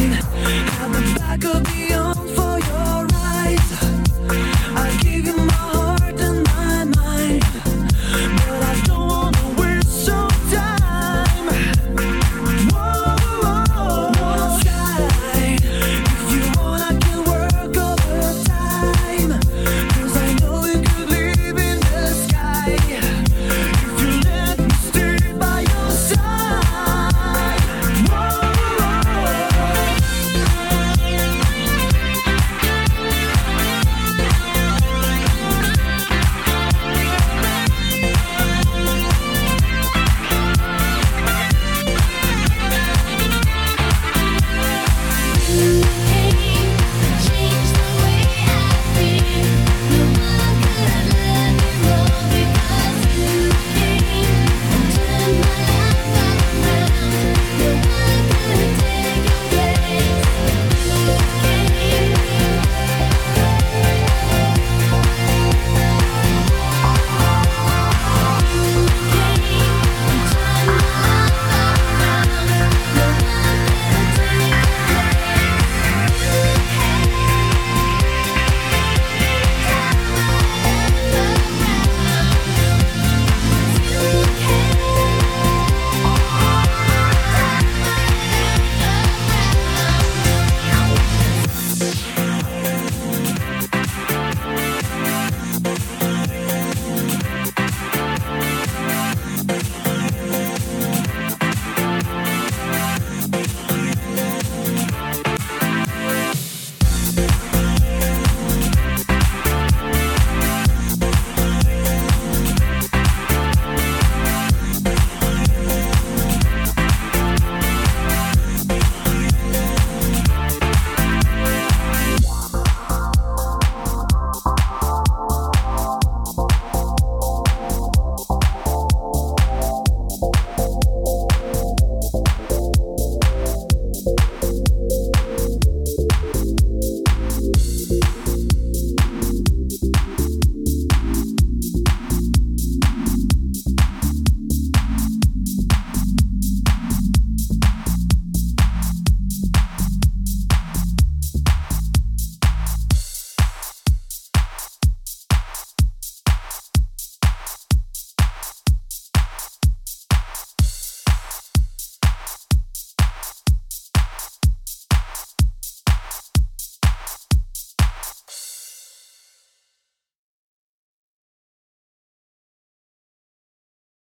mind At the back of the arms